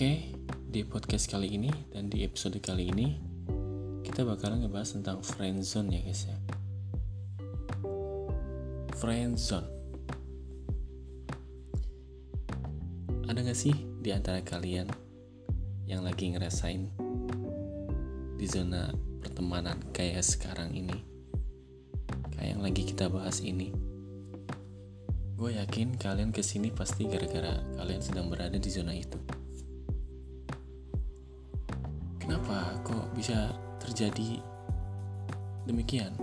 Oke, di podcast kali ini dan di episode kali ini kita bakalan ngebahas tentang friendzone ya guys ya. Friendzone. Ada gak sih di antara kalian yang lagi ngerasain di zona pertemanan kayak sekarang ini? Kayak yang lagi kita bahas ini. Gue yakin kalian ke sini pasti gara-gara kalian sedang berada di zona itu. Bisa terjadi demikian?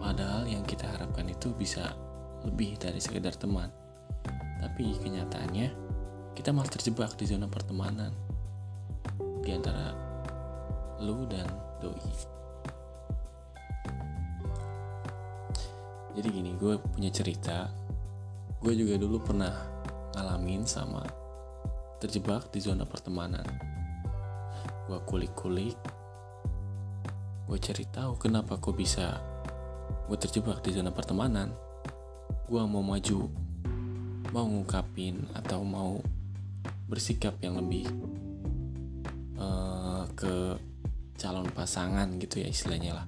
Padahal yang kita harapkan itu bisa lebih dari sekedar teman. Tapi kenyataannya kita malah terjebak di zona pertemanan di antara lu dan doi. Jadi gini, gue punya cerita. Gue juga dulu pernah ngalamin sama terjebak di zona pertemanan gue kulik-kulik gue cari tahu kenapa kok bisa gue terjebak di zona pertemanan. Gue mau maju mau ngungkapin atau mau bersikap yang lebih uh, ke calon pasangan gitu ya istilahnya lah.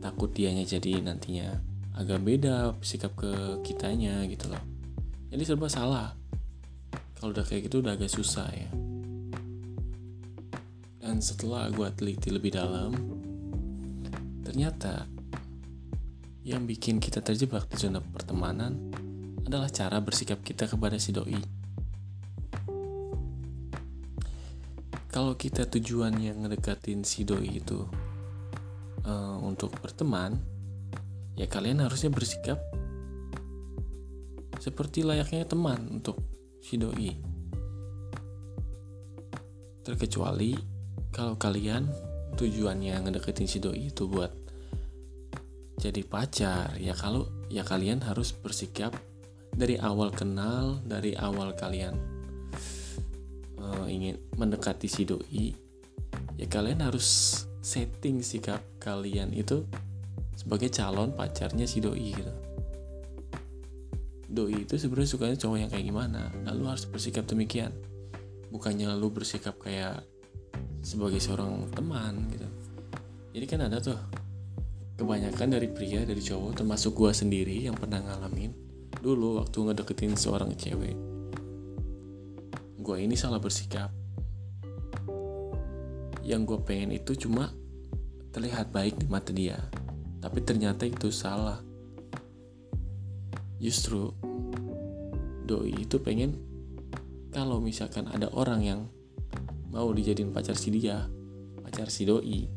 Takut dianya jadi nantinya agak beda sikap ke kitanya gitu loh. Jadi serba salah. Kalau udah kayak gitu udah agak susah ya. Dan setelah gue teliti lebih dalam, ternyata yang bikin kita terjebak di zona pertemanan adalah cara bersikap kita kepada si doi. Kalau kita tujuannya ngedekatin si doi itu uh, untuk berteman, ya kalian harusnya bersikap seperti layaknya teman untuk si doi. Terkecuali kalau kalian tujuannya ngedeketin si doi itu buat jadi pacar ya kalau ya kalian harus bersikap dari awal kenal dari awal kalian uh, ingin mendekati si doi ya kalian harus setting sikap kalian itu sebagai calon pacarnya si doi gitu. Doi itu sebenarnya sukanya cowok yang kayak gimana lalu harus bersikap demikian. Bukannya lalu bersikap kayak sebagai seorang teman gitu. Jadi kan ada tuh kebanyakan dari pria dari cowok termasuk gua sendiri yang pernah ngalamin dulu waktu ngedeketin seorang cewek. Gua ini salah bersikap. Yang gue pengen itu cuma terlihat baik di mata dia tapi ternyata itu salah. Justru doi itu pengen kalau misalkan ada orang yang mau dijadiin pacar si dia pacar si doi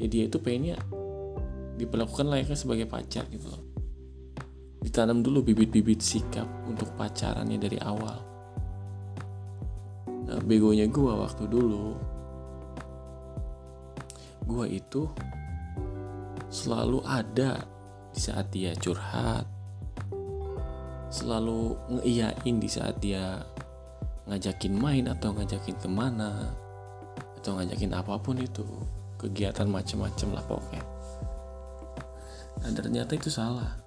ya dia itu pengennya diperlakukan layaknya sebagai pacar gitu loh. Ditanam dulu bibit-bibit sikap untuk pacarannya dari awal. Nah begonya gue waktu dulu gue itu selalu ada di saat dia curhat selalu ngeiyain di saat dia ngajakin main atau ngajakin ke mana atau ngajakin apa pun itu kegiatan macam-macam lah pokoknya nah ternyata itu salah.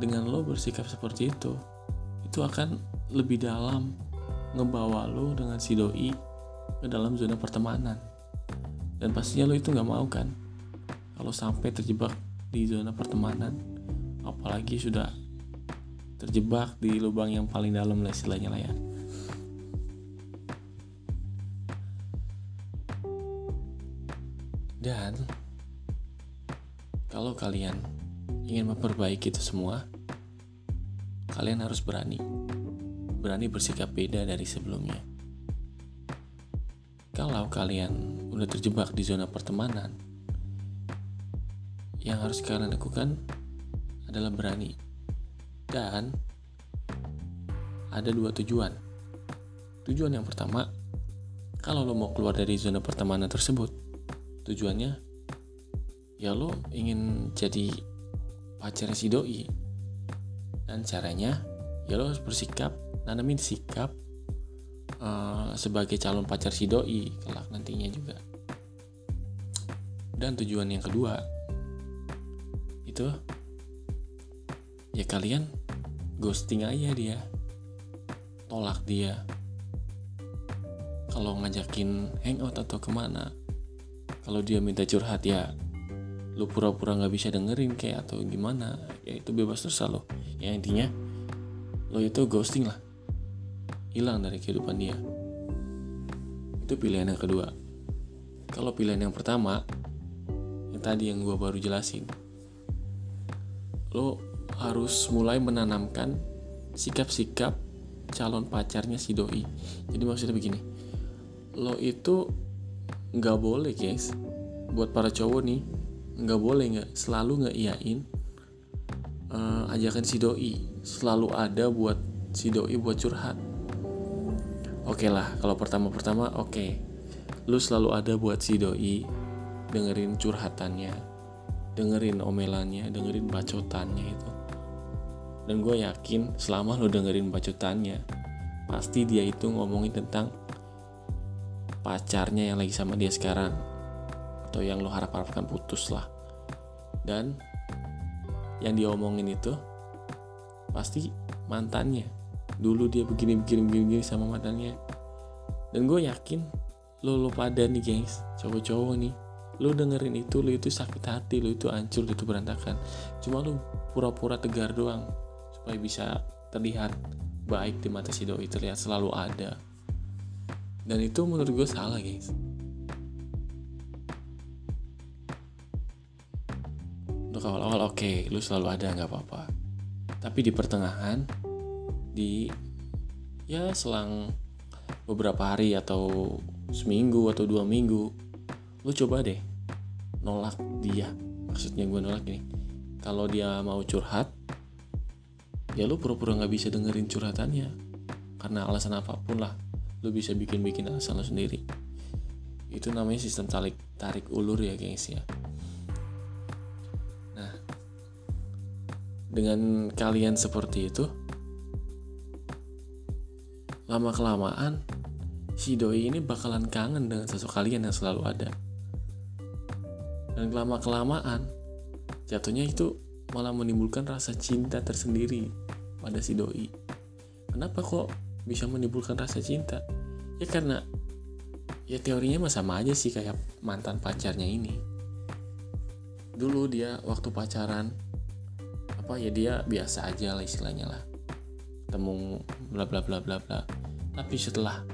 Dengan lo bersikap seperti itu itu akan lebih dalam ngebawa lo dengan si doi ke dalam zona pertemanan. Dan pastinya lo itu nggak mau kan kalau sampai terjebak di zona pertemanan. Apalagi sudah terjebak di lubang yang paling dalam lah istilahnya lah ya. Dan kalau kalian ingin memperbaiki itu semua kalian harus berani. Berani bersikap beda dari sebelumnya. Kalau kalian udah terjebak di zona pertemanan yang harus kalian lakukan adalah berani. Dan ada dua tujuan. Tujuan yang pertama, kalau lo mau keluar dari zona pertemanan tersebut, tujuannya ya lo ingin jadi pacarnya si doi. Dan caranya ya lo harus bersikap, nanamin sikap uh, sebagai calon pacar si doi kelak nantinya juga. Dan tujuan yang kedua itu ya kalian ghosting aja dia tolak dia kalau ngajakin hangout atau ke mana kalau dia minta curhat ya lu pura-pura nggak bisa dengerin kayak atau gimana ya itu bebas terserah lo. Ya intinya lo itu ghosting lah. Hilang dari kehidupan dia. Itu pilihan yang kedua. Kalau pilihan yang pertama yang tadi yang gue baru jelasin lo harus mulai menanamkan sikap-sikap calon pacarnya si doi. Jadi maksudnya begini lo itu nggak boleh guys buat para cowok nih nggak boleh nggak selalu nggak uh, ajakan si doi. Selalu ada buat si doi buat curhat. Oke okay lah kalau pertama pertama oke. Okay. lu selalu ada buat si doi dengerin curhatannya dengerin omelannya dengerin bacotannya itu. Dan gue yakin selama lo dengerin bacotannya pasti dia itu ngomongin tentang pacarnya yang lagi sama dia sekarang atau yang lo harap-harapkan putus lah. Dan yang dia omongin itu pasti mantannya. Dulu dia begini begini begini, begini sama mantannya. Dan gue yakin lo lo pada nih gengs. Cowok-cowok nih. Lo dengerin itu lo itu sakit hati lo itu hancur lo itu berantakan. Cuma lo pura-pura tegar doang supaya bisa terlihat baik di mata si doi terlihat selalu ada. Dan itu menurut gue salah guys untuk awal-awal oke okay, lu selalu ada nggak apa-apa. Tapi di pertengahan di ya selang beberapa hari atau seminggu atau dua minggu lu coba deh nolak dia. Maksudnya gue nolak ini kalau dia mau curhat ya lu pura-pura nggak bisa dengerin curhatannya. Karena alasan apa pun lah lu bisa bikin-bikin alasan lu sendiri. Itu namanya sistem tarik tarik ulur ya guys ya dengan kalian seperti itu lama kelamaan si doi ini bakalan kangen dengan sosok kalian yang selalu ada. Dan lama kelamaan jatuhnya itu malah menimbulkan rasa cinta tersendiri pada si doi. Kenapa kok bisa menimbulkan rasa cinta? Ya karena ya teorinya mah sama aja sih kayak mantan pacarnya ini. Dulu dia waktu pacaran apa ya dia biasa aja lah istilahnya lah temu bla bla bla bla bla tapi setelah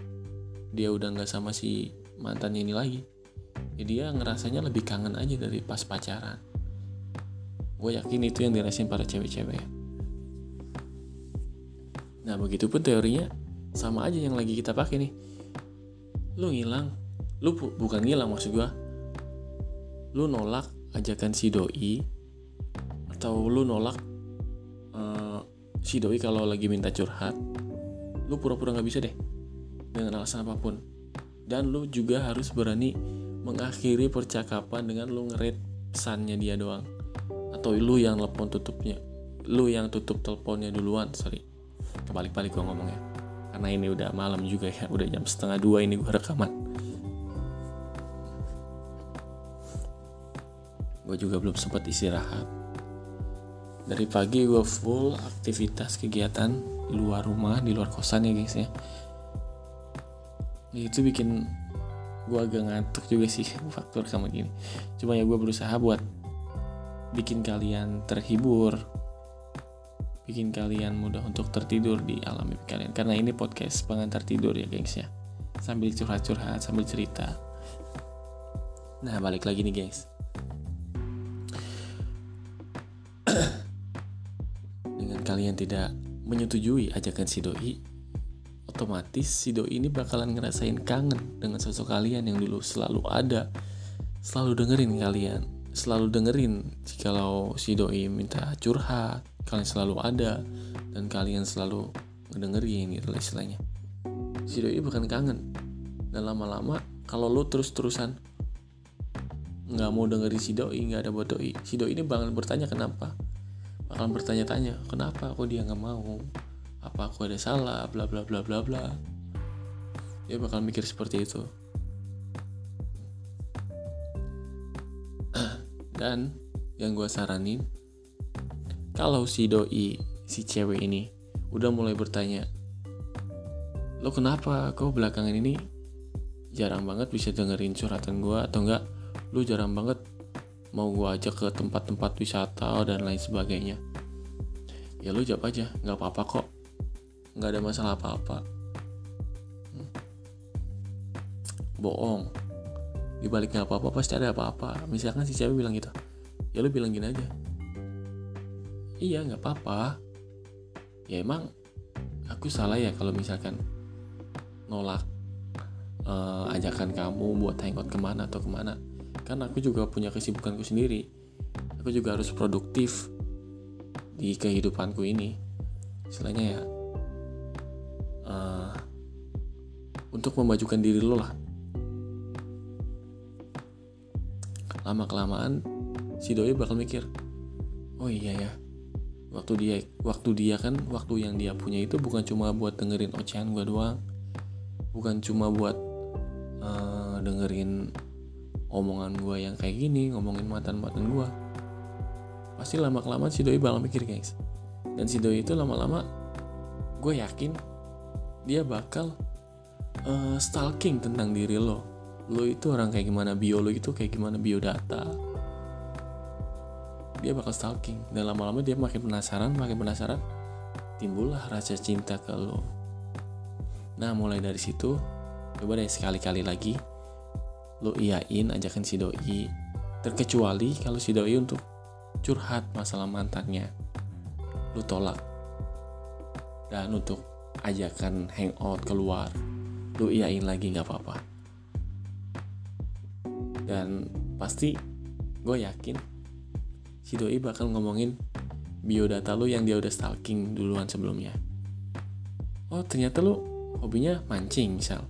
dia udah nggak sama si mantannya ini lagi ya dia ngerasanya lebih kangen aja dari pas pacaran gue yakin itu yang dirasain para cewek-cewek Nah begitu pun teorinya sama aja yang lagi kita pakai nih. Lu ngilang, lu bu bukan ngilang maksud gua. Lu nolak ajakan si doi atau lu nolak uh, si doi kalau lagi minta curhat. Lu pura-pura nggak bisa deh dengan alasan apa pun. Dan lu juga harus berani mengakhiri percakapan dengan lu ngeret pesannya dia doang. Atau lu yang telepon tutupnya. Lu yang tutup teleponnya duluan, sorry kebalik-balik gue ngomongnya karena ini udah malam juga ya udah jam setengah dua ini gue rekaman gue juga belum sempat istirahat dari pagi gue full aktivitas kegiatan di luar rumah di luar kosan ya guys ya. Itu bikin gue agak ngantuk juga sih faktor sama gini. Cuma ya gue berusaha buat bikin kalian terhibur bikin kalian mudah untuk tertidur di alam mimpi kalian. Karena ini podcast pengantar tidur ya gengs ya. Sambil curhat-curhat sambil cerita. Nah balik lagi nih guys kalian tidak menyetujui ajakan si doi otomatis si doi ini bakalan ngerasain kangen dengan sosok kalian yang dulu selalu ada selalu dengerin kalian selalu dengerin jikalau si doi minta curhat kalian selalu ada dan kalian selalu ngedengerin gitu lah istilahnya. Si doi bukan kangen. Dan lama-lama kalau lo terus-terusan nggak mau dengerin si doi nggak ada buat doi si doi ini bakal bertanya kenapa bakal bertanya-tanya kenapa aku dia nggak mau? Apa aku ada salah? Bla bla bla bla bla. Dia bakal mikir seperti itu. Dan yang gue saranin kalau si doi si cewek ini udah mulai bertanya lo kenapa kok belakangan ini jarang banget bisa dengerin curhatan gue atau enggak lu jarang banget mau gue ajak ke tempat-tempat wisata dan lain sebagainya. Ya lu jawab aja nggak apa-apa kok. Nggak ada masalah apa-apa. Hmm. bohong. Dibalik nggak apa-apa pasti ada apa-apa. Misalkan si cewek bilang gitu. Ya lu bilang gini aja. Iya nggak apa-apa. Ya emang aku salah ya kalau misalkan nolak uh, ajakan kamu buat hangout ke mana atau ke mana kan aku juga punya kesibukanku sendiri. Aku juga harus produktif di kehidupanku ini. Istilahnya ya uh, untuk memajukan diri lo lah. Lama kelamaan si doi bakal mikir oh iya ya waktu dia waktu dia kan waktu yang dia punya itu bukan cuma buat dengerin ocehan gue doang. Bukan cuma buat uh, dengerin omongan gue yang kayak gini ngomongin mantan mantan gue pasti lama kelamaan si doi bakal mikir guys dan si doi itu lama-lama gue yakin dia bakal uh, stalking tentang diri lo. Lo itu orang kayak gimana bio lo itu kayak gimana biodata. Dia bakal stalking. Dan lama-lama dia makin penasaran makin penasaran timbullah rasa cinta ke lo. Nah mulai dari situ coba deh sekali-kali lagi lo iyain ajakan si doi. Terkecuali kalau si doi untuk curhat masalah mantannya. Lo tolak. Dan untuk ajakan hangout keluar lo iyain lagi nggak apa-apa. Dan pasti gue yakin si doi bakal ngomongin biodata lu yang dia udah stalking duluan sebelumnya. Oh ternyata lu hobinya mancing misal.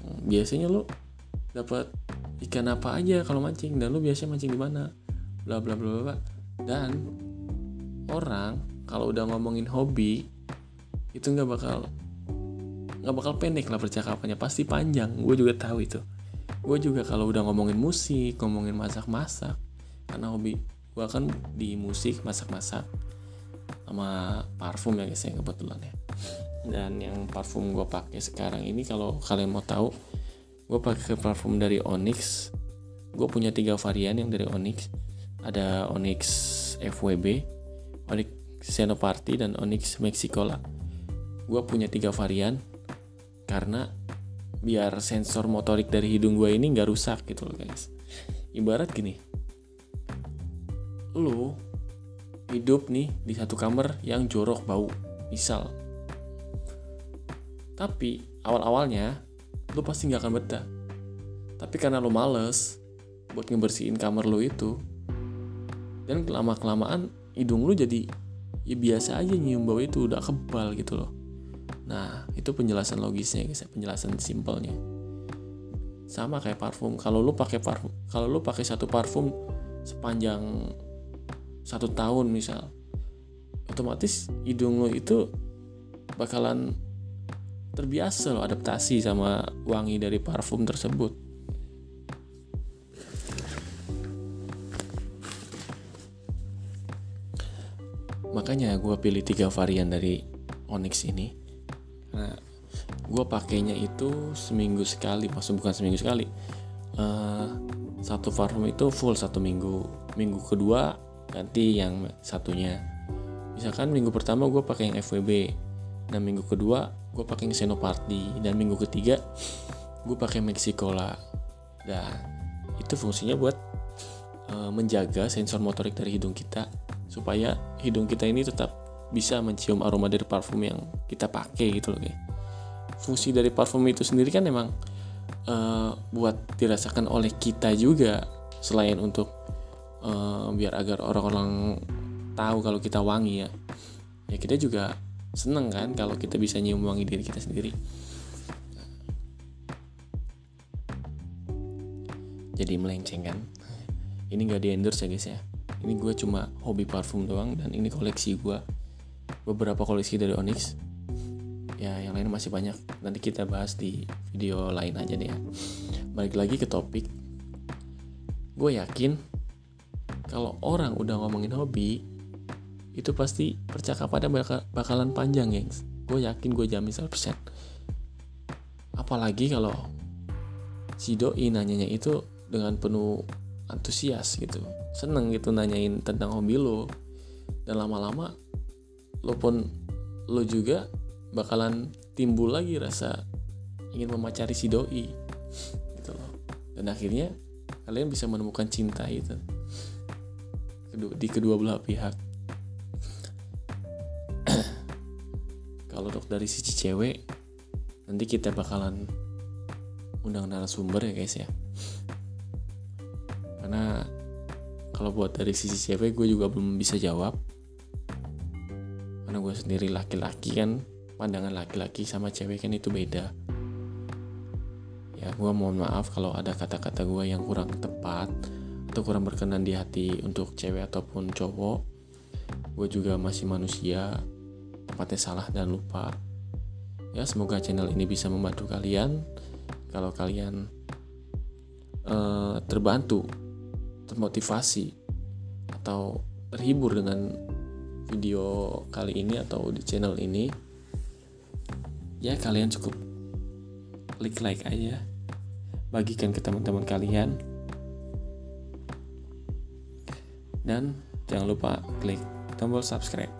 Biasanya lu dapat ikan apa aja kalau mancing. Dan lu biasanya mancing di mana? Bla bla bla bla dan orang kalau udah ngomongin hobi itu nggak bakal nggak bakal pendek lah percakapannya. Pasti panjang. Gue juga tahu itu. Gue juga kalau udah ngomongin musik ngomongin masak-masak karena hobi gue kan di musik masak-masak sama parfum ya guys ya kebetulan ya. Dan yang parfum gue pakai sekarang ini kalau kalian mau tahu gue pakai parfum dari Onyx. Gue punya tiga varian yang dari Onyx. Ada Onyx FWB Onyx Senoparty dan Onyx Mexicola. Gue punya tiga varian karena biar sensor motorik dari hidung gue ini nggak rusak gitu loh guys. Ibarat gini. Lu hidup nih di satu kamar yang jorok bau misal. Tapi awal-awalnya lu pasti nggak akan betah tapi karena lu males buat ngebersihin kamar lu itu dan lama kelamaan hidung lu jadi ya biasa aja nyium bau itu udah kebal gitu loh Nah, itu penjelasan logisnya guys, ya, penjelasan simpelnya. Sama kayak parfum. Kalau lu pakai parfum, kalau lu pakai satu parfum sepanjang satu tahun misal, otomatis hidung lu itu bakalan terbiasa lo adaptasi sama wangi dari parfum tersebut. Makanya gue pilih tiga varian dari Onyx ini Nah, gue pakainya itu seminggu sekali, maksud bukan seminggu sekali. Uh, satu parfum itu full satu minggu. Minggu kedua ganti yang satunya. Misalkan minggu pertama gue pakai yang FWB, dan minggu kedua gue pakai yang Senoparty, dan minggu ketiga gue pakai Mexicola. Dan itu fungsinya buat uh, menjaga sensor motorik dari hidung kita. Supaya hidung kita ini tetap bisa mencium aroma dari parfum yang kita pakai gitu loh kayak. Fungsi dari parfum itu sendiri kan emang uh, buat dirasakan oleh kita juga. Selain untuk uh, biar agar orang-orang tahu kalau kita wangi ya. Ya kita juga seneng kan kalau kita bisa nyium wangi diri kita sendiri. Jadi melenceng kan? Ini gak di endorse ya guys ya. Ini gue cuma hobi parfum doang dan ini koleksi gue beberapa koleksi dari Onyx. Ya yang lain masih banyak. Nanti kita bahas di video lain aja deh ya. Balik lagi ke topik. Gue yakin kalau orang udah ngomongin hobi itu pasti percakapannya bakal, bakalan panjang gengs. Gue yakin gue jamin 100% apalagi kalau si doi nanyanya itu dengan penuh antusias gitu. Seneng gitu nanyain tentang hobi lo. Dan lama-lama lo pun lo juga bakalan timbul lagi rasa ingin memacari si doi. Gitu loh. Dan akhirnya kalian bisa menemukan cinta itu. Di kedua belah pihak dari sisi cewek nanti kita bakalan undang narasumber ya guys ya. Karena kalau buat dari sisi cewek gue juga belum bisa jawab. Karena gue sendiri laki-laki kan pandangan laki-laki sama cewek kan itu beda. Ya gue mohon maaf kalau ada kata-kata gue yang kurang tepat atau kurang berkenan di hati untuk cewek ataupun cowok. Gue juga masih manusia tempatnya salah dan lupa. Ya semoga channel ini bisa membantu kalian. Kalau kalian uh, terbantu termotivasi atau terhibur dengan video kali ini atau di channel ini ya kalian cukup klik like aja. Bagikan ke teman-teman kalian. Dan jangan lupa klik tombol subscribe